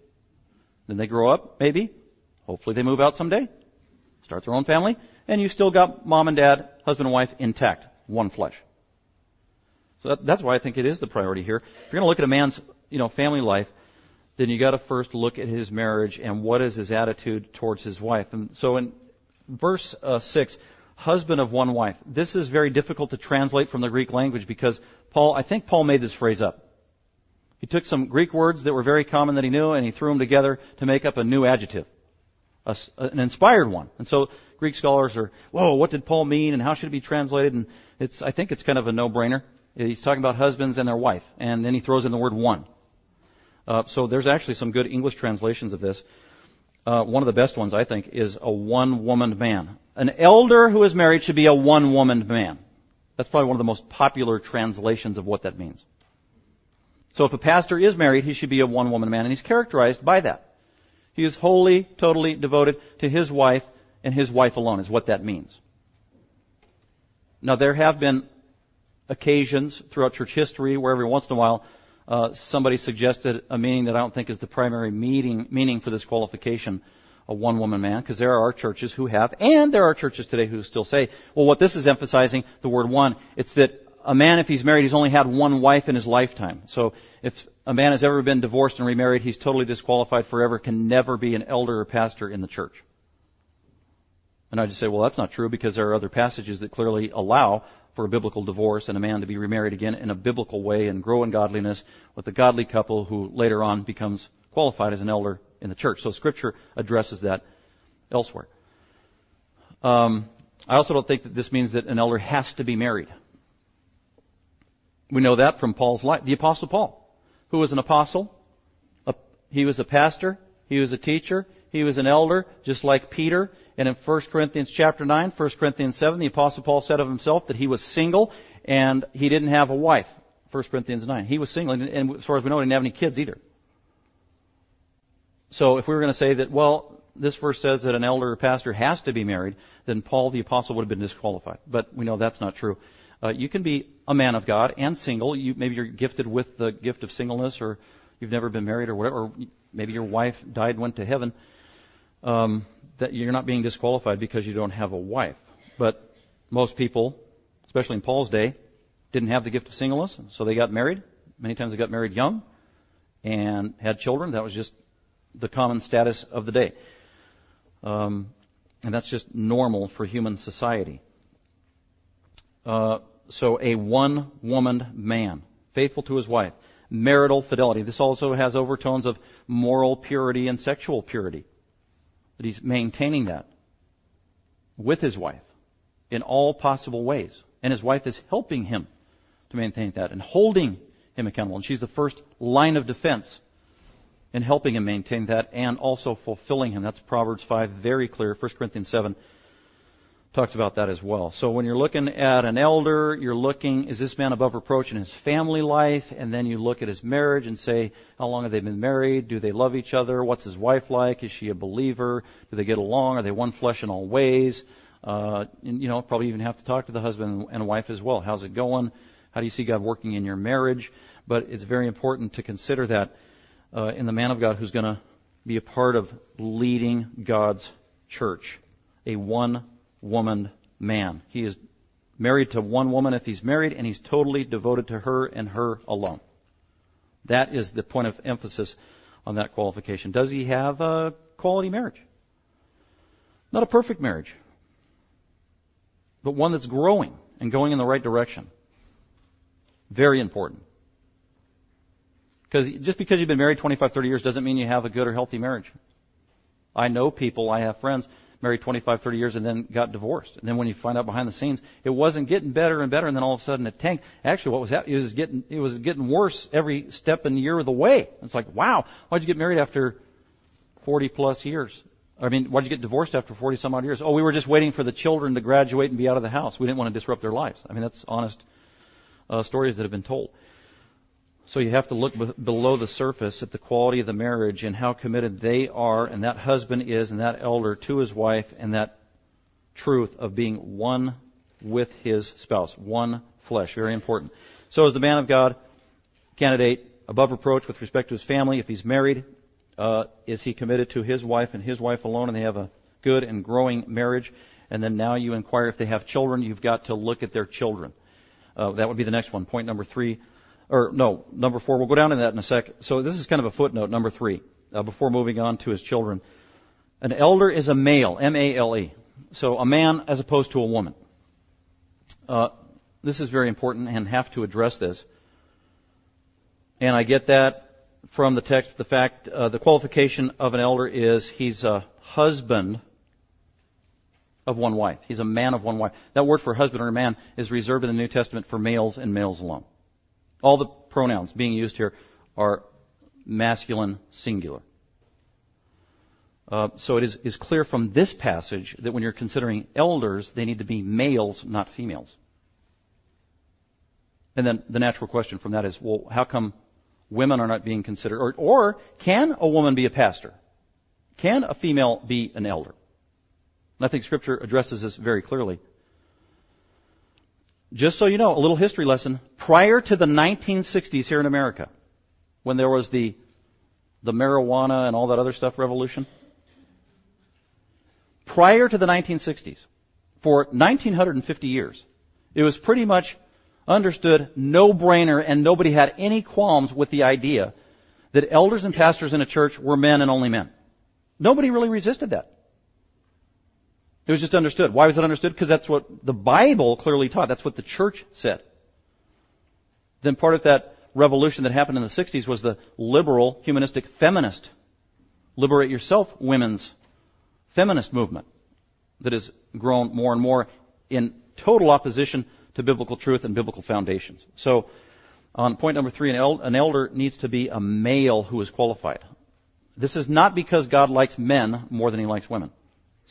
Then they grow up, maybe. Hopefully they move out someday. Start their own family. And you still got mom and dad, husband and wife intact. One flesh. So that, that's why I think it is the priority here. If you're going to look at a man's, you know, family life, then you got to first look at his marriage and what is his attitude towards his wife. And so in verse uh, six, husband of one wife. This is very difficult to translate from the Greek language because Paul, I think Paul made this phrase up. He took some Greek words that were very common that he knew and he threw them together to make up a new adjective. A, an inspired one. And so Greek scholars are, whoa, what did Paul mean and how should it be translated? And it's, I think it's kind of a no-brainer. He's talking about husbands and their wife. And then he throws in the word one. Uh, so there's actually some good English translations of this. Uh, one of the best ones, I think, is a one-woman man. An elder who is married should be a one-woman man. That's probably one of the most popular translations of what that means. So if a pastor is married, he should be a one-woman man, and he's characterized by that. He is wholly, totally devoted to his wife and his wife alone, is what that means. Now, there have been occasions throughout church history where every once in a while uh, somebody suggested a meaning that I don't think is the primary meaning, meaning for this qualification, a one woman man, because there are churches who have, and there are churches today who still say, well, what this is emphasizing, the word one, it's that a man, if he's married, he's only had one wife in his lifetime. So if a man has ever been divorced and remarried, he's totally disqualified forever, can never be an elder or pastor in the church. And I just say, well, that's not true because there are other passages that clearly allow for a biblical divorce and a man to be remarried again in a biblical way and grow in godliness with a godly couple who later on becomes qualified as an elder in the church. So Scripture addresses that elsewhere. Um, I also don't think that this means that an elder has to be married. We know that from Paul's life. The apostle Paul, who was an apostle, a, he was a pastor, he was a teacher, he was an elder, just like Peter. And in 1 Corinthians chapter 9, 1 Corinthians 7, the apostle Paul said of himself that he was single and he didn't have a wife. 1 Corinthians 9. He was single and as far as we know, he didn't have any kids either. So if we were going to say that, well, this verse says that an elder or pastor has to be married, then Paul the apostle would have been disqualified. But we know that's not true. Uh, you can be a man of God and single. You, maybe you're gifted with the gift of singleness, or you've never been married, or whatever. Or maybe your wife died, went to heaven. Um, that you're not being disqualified because you don't have a wife. But most people, especially in Paul's day, didn't have the gift of singleness, so they got married. Many times they got married young and had children. That was just the common status of the day. Um, and that's just normal for human society. Uh, so a one woman man, faithful to his wife, marital fidelity. This also has overtones of moral purity and sexual purity. That he's maintaining that with his wife in all possible ways. And his wife is helping him to maintain that and holding him accountable. And she's the first line of defense in helping him maintain that and also fulfilling him. That's Proverbs 5, very clear. 1 Corinthians 7 talks about that as well. So when you're looking at an elder, you're looking, is this man above reproach in his family life? And then you look at his marriage and say, how long have they been married? Do they love each other? What's his wife like? Is she a believer? Do they get along? Are they one flesh in all ways? Uh, and, you know, probably even have to talk to the husband and wife as well. How's it going? How do you see God working in your marriage? But it's very important to consider that uh, in the man of God who's going to be a part of leading God's church. A one woman man. He is married to one woman if he's married, and he's totally devoted to her and her alone. That is the point of emphasis on that qualification. Does he have a quality marriage? Not a perfect marriage, but one that's growing and going in the right direction. Very important. Because just because you've been married 25, 30 years doesn't mean you have a good or healthy marriage. I know people, I have friends married 25, 30 years and then got divorced. And then when you find out behind the scenes, it wasn't getting better and better, and then all of a sudden it tanked. Actually, what was happening? It was getting it was getting worse every step the year of the way. It's like, wow, why'd you get married after 40 plus years? I mean, why'd you get divorced after 40 some odd years? Oh, we were just waiting for the children to graduate and be out of the house. We didn't want to disrupt their lives. I mean, that's honest uh, stories that have been told. So you have to look below the surface at the quality of the marriage and how committed they are and that husband is and that elder to his wife and that truth of being one with his spouse. One flesh. Very important. So is the man of God candidate above reproach with respect to his family? If he's married, uh, is he committed to his wife and his wife alone and they have a good and growing marriage? And then now you inquire if they have children, you've got to look at their children. Uh, that would be the next one. Point number three or no, number four. We'll go down to that in a sec. So this is kind of a footnote, number three, uh, before moving on to his children. An elder is a male, M-A-L-E. So a man as opposed to a woman. Uh, this is very important and have to address this. And I get that from the text, the fact, uh, the qualification of an elder is he's a husband of one wife. He's a man of one wife. That word for husband or man is reserved in the New Testament for males and males alone. All the pronouns being used here are masculine singular. Uh, so it is, is clear from this passage that when you're considering elders, they need to be males, not females. And then the natural question from that is, well, how come women are not being considered? Or, or can a woman be a pastor? Can a female be an elder? And I think Scripture addresses this very clearly. Just so you know, a little history lesson. Prior to the 1960s here in America, when there was the, the marijuana and all that other stuff revolution, prior to the 1960s, for 1950 years, it was pretty much understood, no brainer, and nobody had any qualms with the idea that elders and pastors in a church were men and only men. Nobody really resisted that. It was just understood. Why was it understood? Because that's what the Bible clearly taught. That's what the church said. Then part of that revolution that happened in the 60s was the liberal, humanistic, feminist, liberate yourself women's feminist movement that has grown more and more in total opposition to biblical truth and biblical foundations. So On point number three, an, el- an elder needs to be a male who is qualified. This is not because God likes men more than he likes women.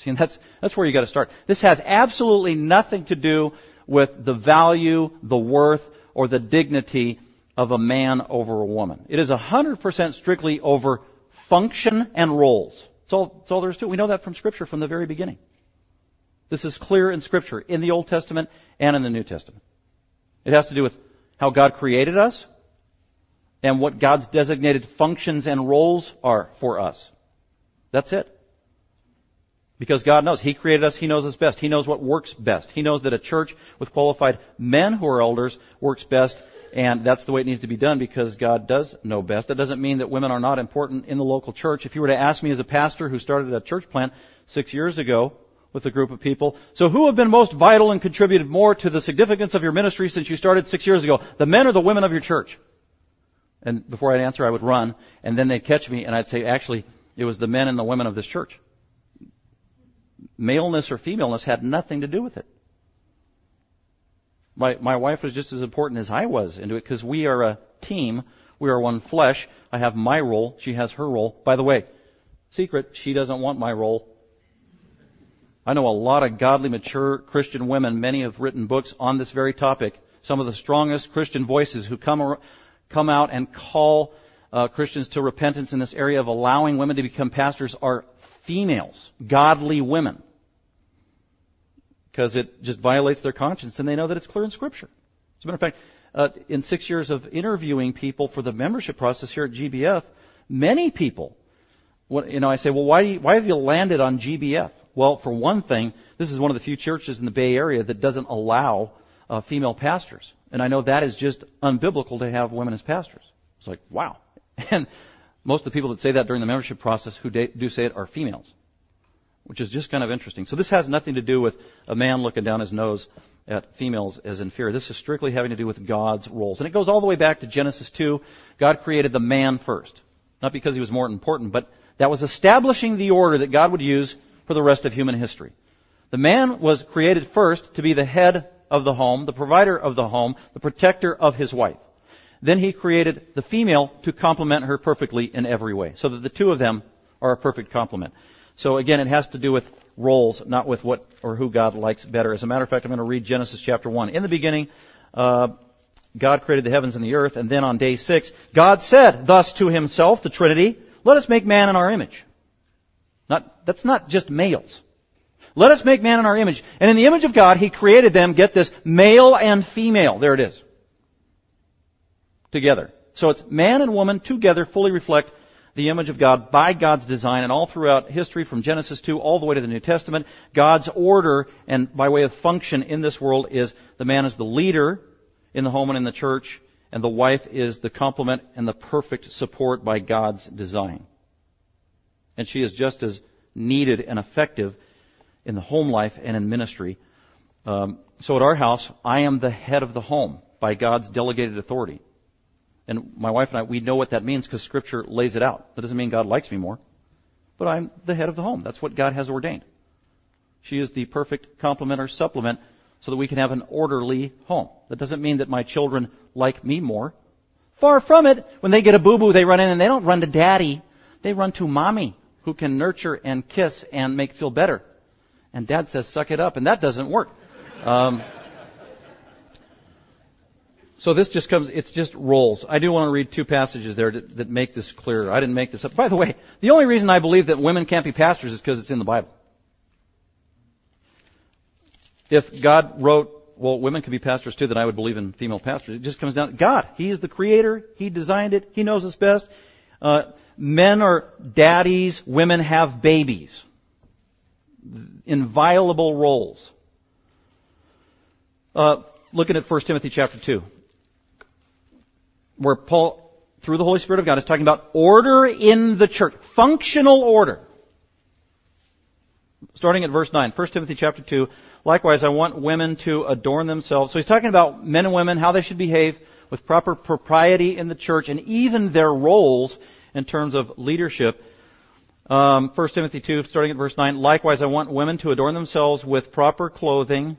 See, and that's, that's where you gotta start. This has absolutely nothing to do with the value, the worth, or the dignity of a man over a woman. It is 100% strictly over function and roles. That's all, that's all there is to it. We know that from Scripture from the very beginning. This is clear in Scripture, in the Old Testament and in the New Testament. It has to do with how God created us and what God's designated functions and roles are for us. That's it. Because God knows. He created us. He knows us best. He knows what works best. He knows that a church with qualified men who are elders works best and that's the way it needs to be done because God does know best. That doesn't mean that women are not important in the local church. If you were to ask me as a pastor who started a church plant six years ago with a group of people, so who have been most vital and contributed more to the significance of your ministry since you started six years ago? The men or the women of your church? And before I'd answer, I would run, and then they'd catch me, and I'd say, actually, it was the men and the women of this church. Maleness or femaleness had nothing to do with it. My, my wife was just as important as I was into it because we are a team. We are one flesh. I have my role. She has her role. By the way, secret, she doesn't want my role. I know a lot of godly, mature Christian women. Many have written books on this very topic. Some of the strongest Christian voices who come, come out and call uh, Christians to repentance in this area of allowing women to become pastors are females, godly women because it just violates their conscience and they know that it's clear in Scripture. As a matter of fact, uh, in six years of interviewing people for the membership process here at GBF, many people, you know, I say, well, why, you, why have you landed on GBF? Well, for one thing, this is one of the few churches in the Bay Area that doesn't allow uh, female pastors. And I know that is just unbiblical to have women as pastors. It's like, wow. And most of the people that say that during the membership process who do say it are females which is just kind of interesting. So this has nothing to do with a man looking down his nose at females as inferior. This is strictly having to do with God's roles. And it goes all the way back to Genesis 2. God created the man first. Not because he was more important, but that was establishing the order that God would use for the rest of human history. The man was created first to be the head of the home, the provider of the home, the protector of his wife. Then he created the female to complement her perfectly in every way, so that the two of them are a perfect complement. So again, it has to do with roles, not with what or who God likes better. As a matter of fact, I'm going to read Genesis chapter 1. In the beginning, uh, God created the heavens and the earth, and then on day six, God said thus to himself, the Trinity, let us make man in our image. Not, that's not just males. Let us make man in our image. And in the image of God, He created them, get this, male and female. There it is. Together. So it's man and woman together fully reflect the image of God by God's design and all throughout history from Genesis 2 all the way to the New Testament, God's order and by way of function in this world is the man is the leader in the home and in the church and the wife is the complement and the perfect support by God's design. And she is just as needed and effective in the home life and in ministry. Um, so at our house, I am the head of the home by God's delegated authority. And my wife and I, we know what that means because Scripture lays it out. That doesn't mean God likes me more. But I'm the head of the home. That's what God has ordained. She is the perfect complement or supplement so that we can have an orderly home. That doesn't mean that my children like me more. Far from it. When they get a boo-boo, they run in and they don't run to daddy. They run to mommy, who can nurture and kiss and make feel better. And dad says, suck it up, and that doesn't work. Um, so this just comes, it's just roles. I do want to read two passages there that, that make this clearer. I didn't make this up. By the way, the only reason I believe that women can't be pastors is because it's in the Bible. If God wrote, well, women can be pastors too, then I would believe in female pastors. It just comes down to God. He is the creator. He designed it. He knows us best. Uh, men are daddies. Women have babies. Inviolable roles. Uh, looking at 1 Timothy chapter 2 where Paul, through the Holy Spirit of God, is talking about order in the church. Functional order. Starting at verse 9, 1 Timothy chapter 2. Likewise, I want women to adorn themselves. So he's talking about men and women, how they should behave with proper propriety in the church, and even their roles in terms of leadership. Um, 1 Timothy 2, starting at verse 9. Likewise, I want women to adorn themselves with proper clothing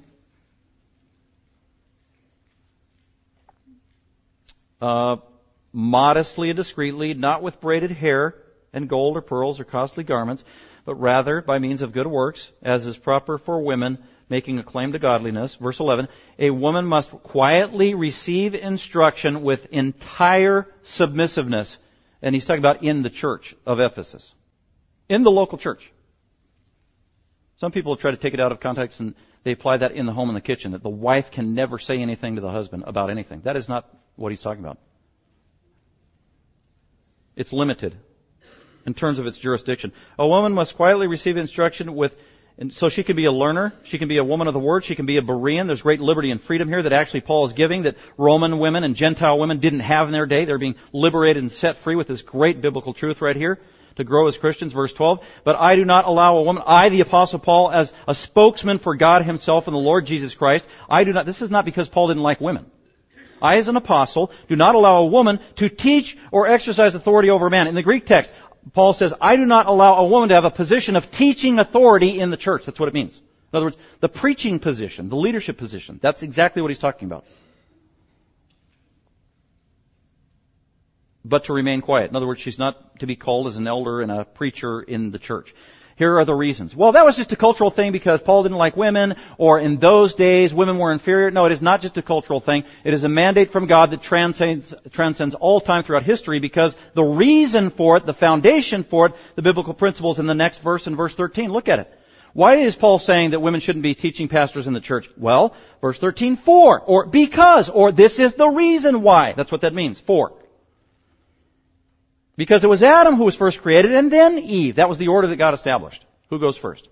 uh, modestly and discreetly, not with braided hair and gold or pearls or costly garments, but rather by means of good works, as is proper for women making a claim to godliness. Verse 11, a woman must quietly receive instruction with entire submissiveness. And he's talking about in the church of Ephesus. In the local church. Some people try to take it out of context and they apply that in the home and the kitchen, that the wife can never say anything to the husband about anything. That is not what he's talking about. It's limited in terms of its jurisdiction. A woman must quietly receive instruction with and so she can be a learner, she can be a woman of the word, she can be a Berean. There's great liberty and freedom here that actually Paul is giving that Roman women and Gentile women didn't have in their day. They're being liberated and set free with this great biblical truth right here to grow as Christians, verse 12. But I do not allow a woman, I the apostle Paul, as a spokesman for God himself and the Lord Jesus Christ, I do not, this is not because Paul didn't like women. I, as an apostle, do not allow a woman to teach or exercise authority over a man. In the Greek text, Paul says, I do not allow a woman to have a position of teaching authority in the church. That's what it means. In other words, the preaching position, the leadership position. That's exactly what he's talking about. But to remain quiet. In other words, she's not to be called as an elder and a preacher in the church. Here are the reasons. Well, that was just a cultural thing because Paul didn't like women, or in those days women were inferior. No, it is not just a cultural thing. It is a mandate from God that transcends, transcends all time throughout history because the reason for it, the foundation for it, the biblical principles in the next verse in verse 13. Look at it. Why is Paul saying that women shouldn't be teaching pastors in the church? Well, verse 13, for, or because, or this is the reason why. That's what that means, for. Because it was Adam who was first created and then Eve. That was the order that God established. Who goes first?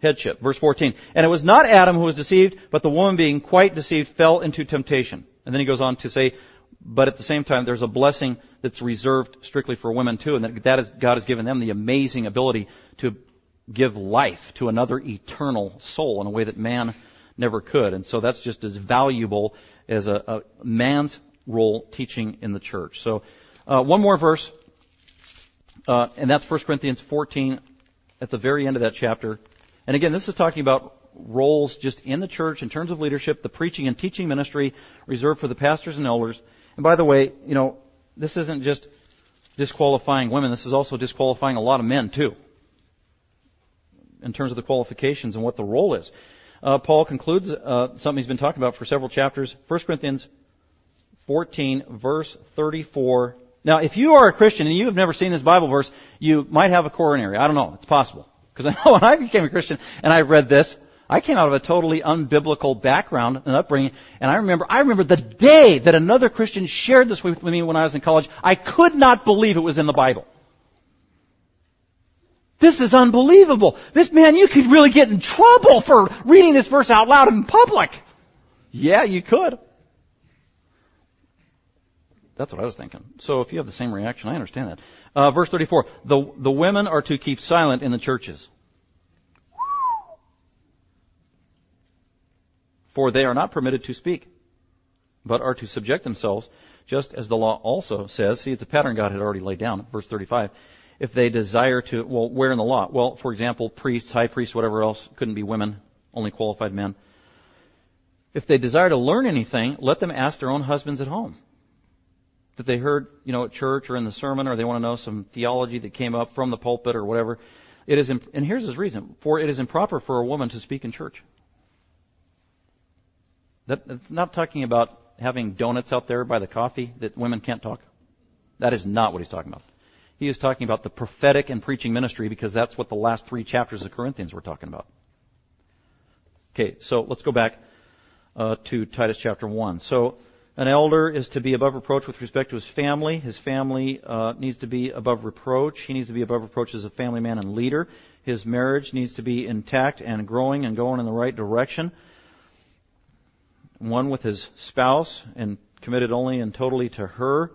Headship. Verse 14. And it was not Adam who was deceived, but the woman being quite deceived fell into temptation. And then he goes on to say, but at the same time, there's a blessing that's reserved strictly for women too, and that, that is, God has given them the amazing ability to give life to another eternal soul in a way that man never could. And so that's just as valuable as a, a man's role teaching in the church. So uh, one more verse, uh, and that's 1 Corinthians 14 at the very end of that chapter. And again, this is talking about roles just in the church in terms of leadership, the preaching and teaching ministry reserved for the pastors and elders. And by the way, you know, this isn't just disqualifying women, this is also disqualifying a lot of men too. In terms of the qualifications and what the role is. Uh, Paul concludes uh, something he's been talking about for several chapters. 1 Corinthians 14, verse 34 now, if you are a Christian and you have never seen this Bible verse, you might have a coronary. I don't know. It's possible. Because I know when I became a Christian and I read this, I came out of a totally unbiblical background and upbringing, and I remember, I remember the day that another Christian shared this with me when I was in college, I could not believe it was in the Bible. This is unbelievable. This man, you could really get in trouble for reading this verse out loud in public. Yeah, you could. That's what I was thinking. So if you have the same reaction, I understand that. Uh, verse 34. The, the women are to keep silent in the churches. For they are not permitted to speak, but are to subject themselves, just as the law also says. See, it's a pattern God had already laid down. Verse 35. If they desire to, well, where in the law? Well, for example, priests, high priests, whatever else, couldn't be women, only qualified men. If they desire to learn anything, let them ask their own husbands at home that they heard, you know, at church or in the sermon, or they want to know some theology that came up from the pulpit or whatever. It is, imp- and here's his reason: for it is improper for a woman to speak in church. That, not talking about having donuts out there by the coffee that women can't talk. That is not what he's talking about. He is talking about the prophetic and preaching ministry because that's what the last three chapters of Corinthians were talking about. Okay, so let's go back uh, to Titus chapter 1. So an elder is to be above reproach with respect to his family. His family uh, needs to be above reproach. He needs to be above reproach as a family man and leader. His marriage needs to be intact and growing and going in the right direction. One with his spouse and committed only and totally to her.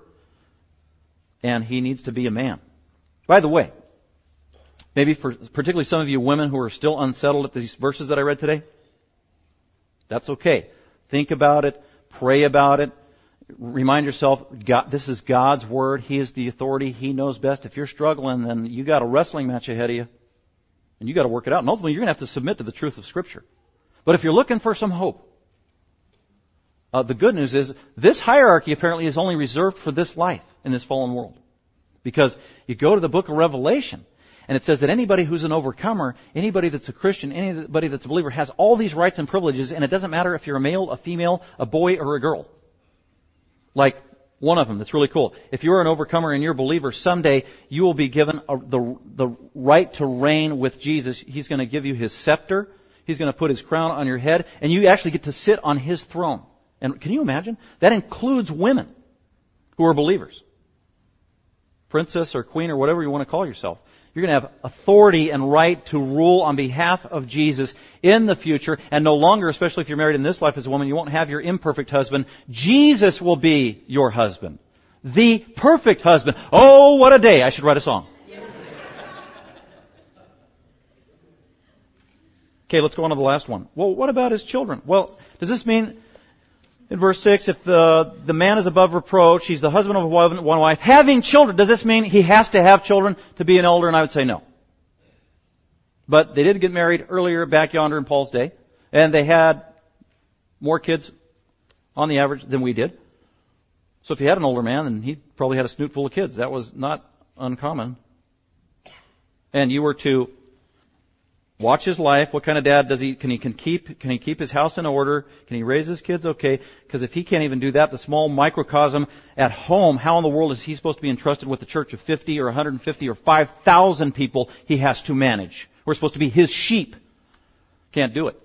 And he needs to be a man. By the way, maybe for particularly some of you women who are still unsettled at these verses that I read today, that's okay. Think about it Pray about it. Remind yourself, God, this is God's Word. He is the authority. He knows best. If you're struggling, then you got a wrestling match ahead of you. And you got to work it out. And ultimately, you're going to have to submit to the truth of Scripture. But if you're looking for some hope, uh, the good news is this hierarchy apparently is only reserved for this life in this fallen world. Because you go to the book of Revelation, and it says that anybody who's an overcomer, anybody that's a Christian, anybody that's a believer has all these rights and privileges, and it doesn't matter if you're a male, a female, a boy, or a girl. Like one of them that's really cool. If you're an overcomer and you're a believer, someday you will be given a, the, the right to reign with Jesus. He's going to give you his scepter. He's going to put his crown on your head, and you actually get to sit on his throne. And can you imagine? That includes women who are believers. Princess or queen or whatever you want to call yourself. You're going to have authority and right to rule on behalf of Jesus in the future, and no longer, especially if you're married in this life as a woman, you won't have your imperfect husband. Jesus will be your husband. The perfect husband. Oh, what a day! I should write a song. Okay, let's go on to the last one. Well, what about his children? Well, does this mean in verse 6, if the, the man is above reproach, he's the husband of one, one wife, having children, does this mean he has to have children to be an elder? And I would say no. But they did get married earlier back yonder in Paul's day, and they had more kids on the average than we did. So if you had an older man, then he probably had a snoot full of kids. That was not uncommon. And you were to Watch his life. What kind of dad does he, can he can keep, can he keep his house in order? Can he raise his kids okay? Because if he can't even do that, the small microcosm at home, how in the world is he supposed to be entrusted with a church of 50 or 150 or 5,000 people he has to manage? We're supposed to be his sheep. Can't do it.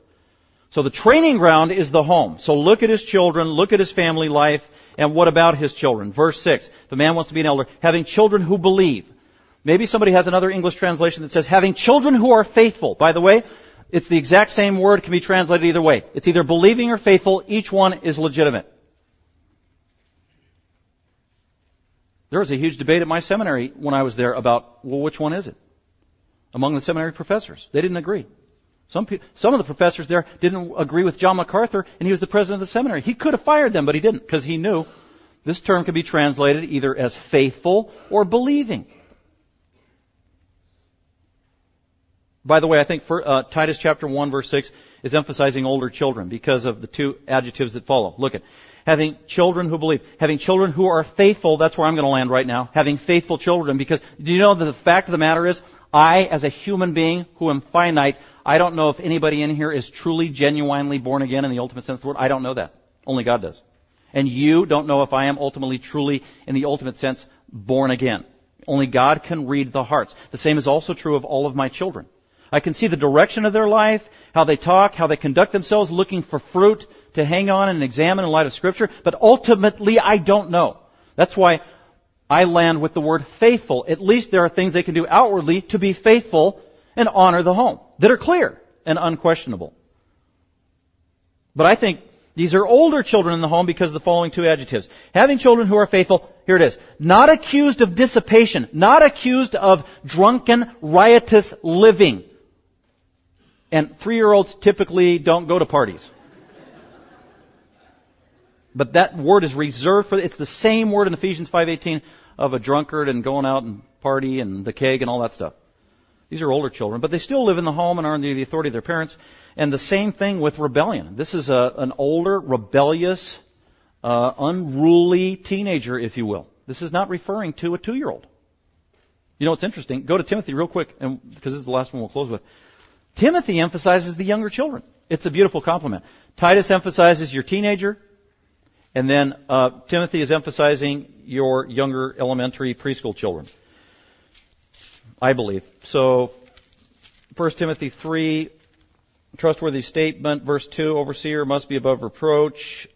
So the training ground is the home. So look at his children, look at his family life, and what about his children? Verse 6. The man wants to be an elder, having children who believe. Maybe somebody has another English translation that says having children who are faithful. By the way, it's the exact same word, can be translated either way. It's either believing or faithful. Each one is legitimate. There was a huge debate at my seminary when I was there about, well, which one is it? Among the seminary professors. They didn't agree. Some, some of the professors there didn't agree with John MacArthur, and he was the president of the seminary. He could have fired them, but he didn't, because he knew this term could be translated either as faithful or believing. By the way, I think for, uh, Titus chapter 1 verse 6 is emphasizing older children because of the two adjectives that follow. Look at having children who believe, having children who are faithful, that's where I'm going to land right now, having faithful children because do you know that the fact of the matter is I as a human being who am finite, I don't know if anybody in here is truly genuinely born again in the ultimate sense of the word. I don't know that. Only God does. And you don't know if I am ultimately truly in the ultimate sense born again. Only God can read the hearts. The same is also true of all of my children. I can see the direction of their life, how they talk, how they conduct themselves, looking for fruit to hang on and examine in light of Scripture, but ultimately I don't know. That's why I land with the word faithful. At least there are things they can do outwardly to be faithful and honor the home that are clear and unquestionable. But I think these are older children in the home because of the following two adjectives. Having children who are faithful, here it is. Not accused of dissipation, not accused of drunken, riotous living. And three-year-olds typically don't go to parties. But that word is reserved for, it's the same word in Ephesians 5.18 of a drunkard and going out and party and the keg and all that stuff. These are older children, but they still live in the home and are under the authority of their parents. And the same thing with rebellion. This is a, an older, rebellious, uh, unruly teenager, if you will. This is not referring to a two-year-old. You know what's interesting? Go to Timothy real quick, and because this is the last one we'll close with. Timothy emphasizes the younger children. It's a beautiful complement. Titus emphasizes your teenager, and then uh, Timothy is emphasizing your younger elementary preschool children. I believe. So, 1 Timothy 3, trustworthy statement. Verse 2, overseer must be above reproach.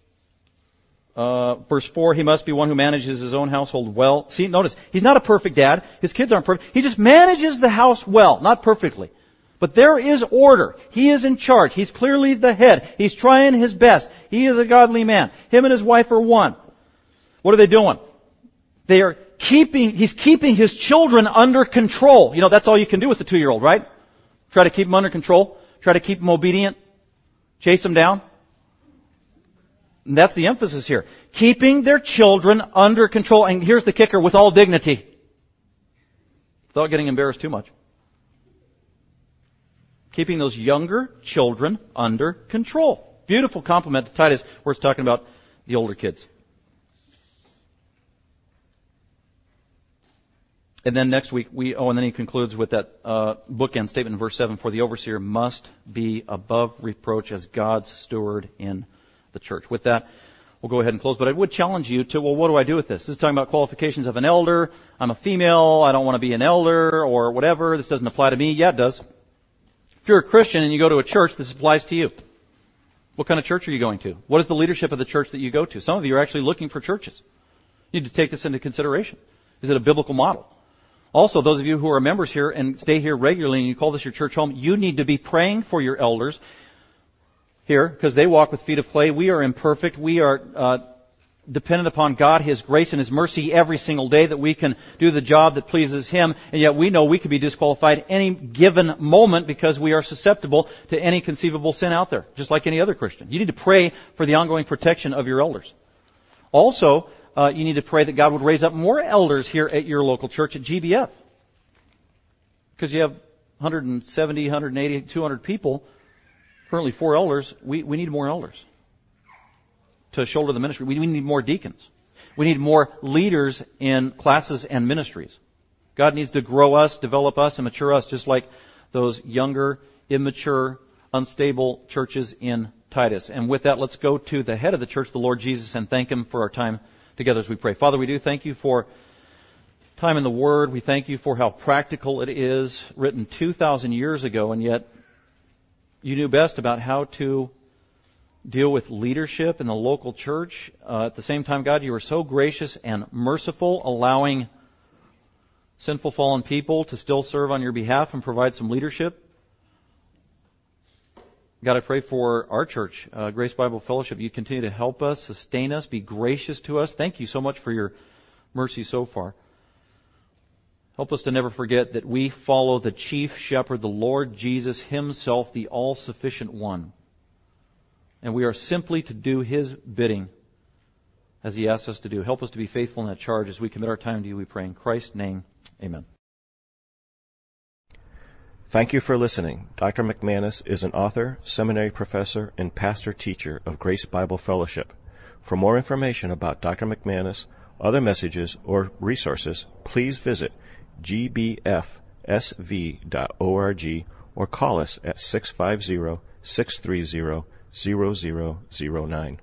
Uh, verse 4, he must be one who manages his own household well. See, notice, he's not a perfect dad. His kids aren't perfect. He just manages the house well, not perfectly. But there is order. He is in charge. He's clearly the head. He's trying his best. He is a godly man. Him and his wife are one. What are they doing? They are keeping, he's keeping his children under control. You know, that's all you can do with a two-year-old, right? Try to keep them under control. Try to keep them obedient. Chase them down. And that's the emphasis here. Keeping their children under control. And here's the kicker, with all dignity. Without getting embarrassed too much keeping those younger children under control. Beautiful complement to Titus where it's talking about the older kids. And then next week, we, oh, and then he concludes with that uh, bookend statement in verse 7 For the overseer must be above reproach as God's steward in the church. With that, we'll go ahead and close. But I would challenge you to, well, what do I do with this? This is talking about qualifications of an elder. I'm a female. I don't want to be an elder or whatever. This doesn't apply to me. Yeah, it does. If you're a Christian and you go to a church, this applies to you. What kind of church are you going to? What is the leadership of the church that you go to? Some of you are actually looking for churches. You need to take this into consideration. Is it a biblical model? Also, those of you who are members here and stay here regularly and you call this your church home, you need to be praying for your elders here because they walk with feet of clay. We are imperfect. We are uh, dependent upon God, His grace and His mercy every single day that we can do the job that pleases Him. And yet we know we could be disqualified any given moment because we are susceptible to any conceivable sin out there, just like any other Christian. You need to pray for the ongoing protection of your elders. Also, uh, you need to pray that God would raise up more elders here at your local church at GBF. Because you have 170, 180, 200 people, currently four elders, we, we need more elders to shoulder the ministry. We, need more deacons. We need more leaders in classes and ministries. God needs to grow us, develop us, and mature us just like those younger, immature, unstable churches in Titus. And with that, let's go to the head of the church, the Lord Jesus, and thank Him for our time together as we pray. Father, we do thank you for time in the Word. We thank you for how practical it is, written 2,000 years ago, and yet you knew best about how to deal with leadership in the local church. Uh, at the same time, God, you are so gracious and merciful, allowing sinful fallen people to still serve on your behalf and provide some leadership. God, I pray for our church, uh, Grace Bible Fellowship. You continue to help us, sustain us, be gracious to us. Thank you so much for your mercy so far. Help us to never forget that we follow the chief shepherd, the Lord Jesus Himself, the all sufficient one. And we are simply to do His bidding as He asks us to do. Help us to be faithful in that charge as we commit our time to you, we pray. In Christ's name, amen. Thank you for listening. Dr. McManus is an author, seminary professor, and pastor teacher of Grace Bible Fellowship. For more information about Dr. McManus, other messages, or resources, please visit gbfsv.org or call us at 650 630 0009.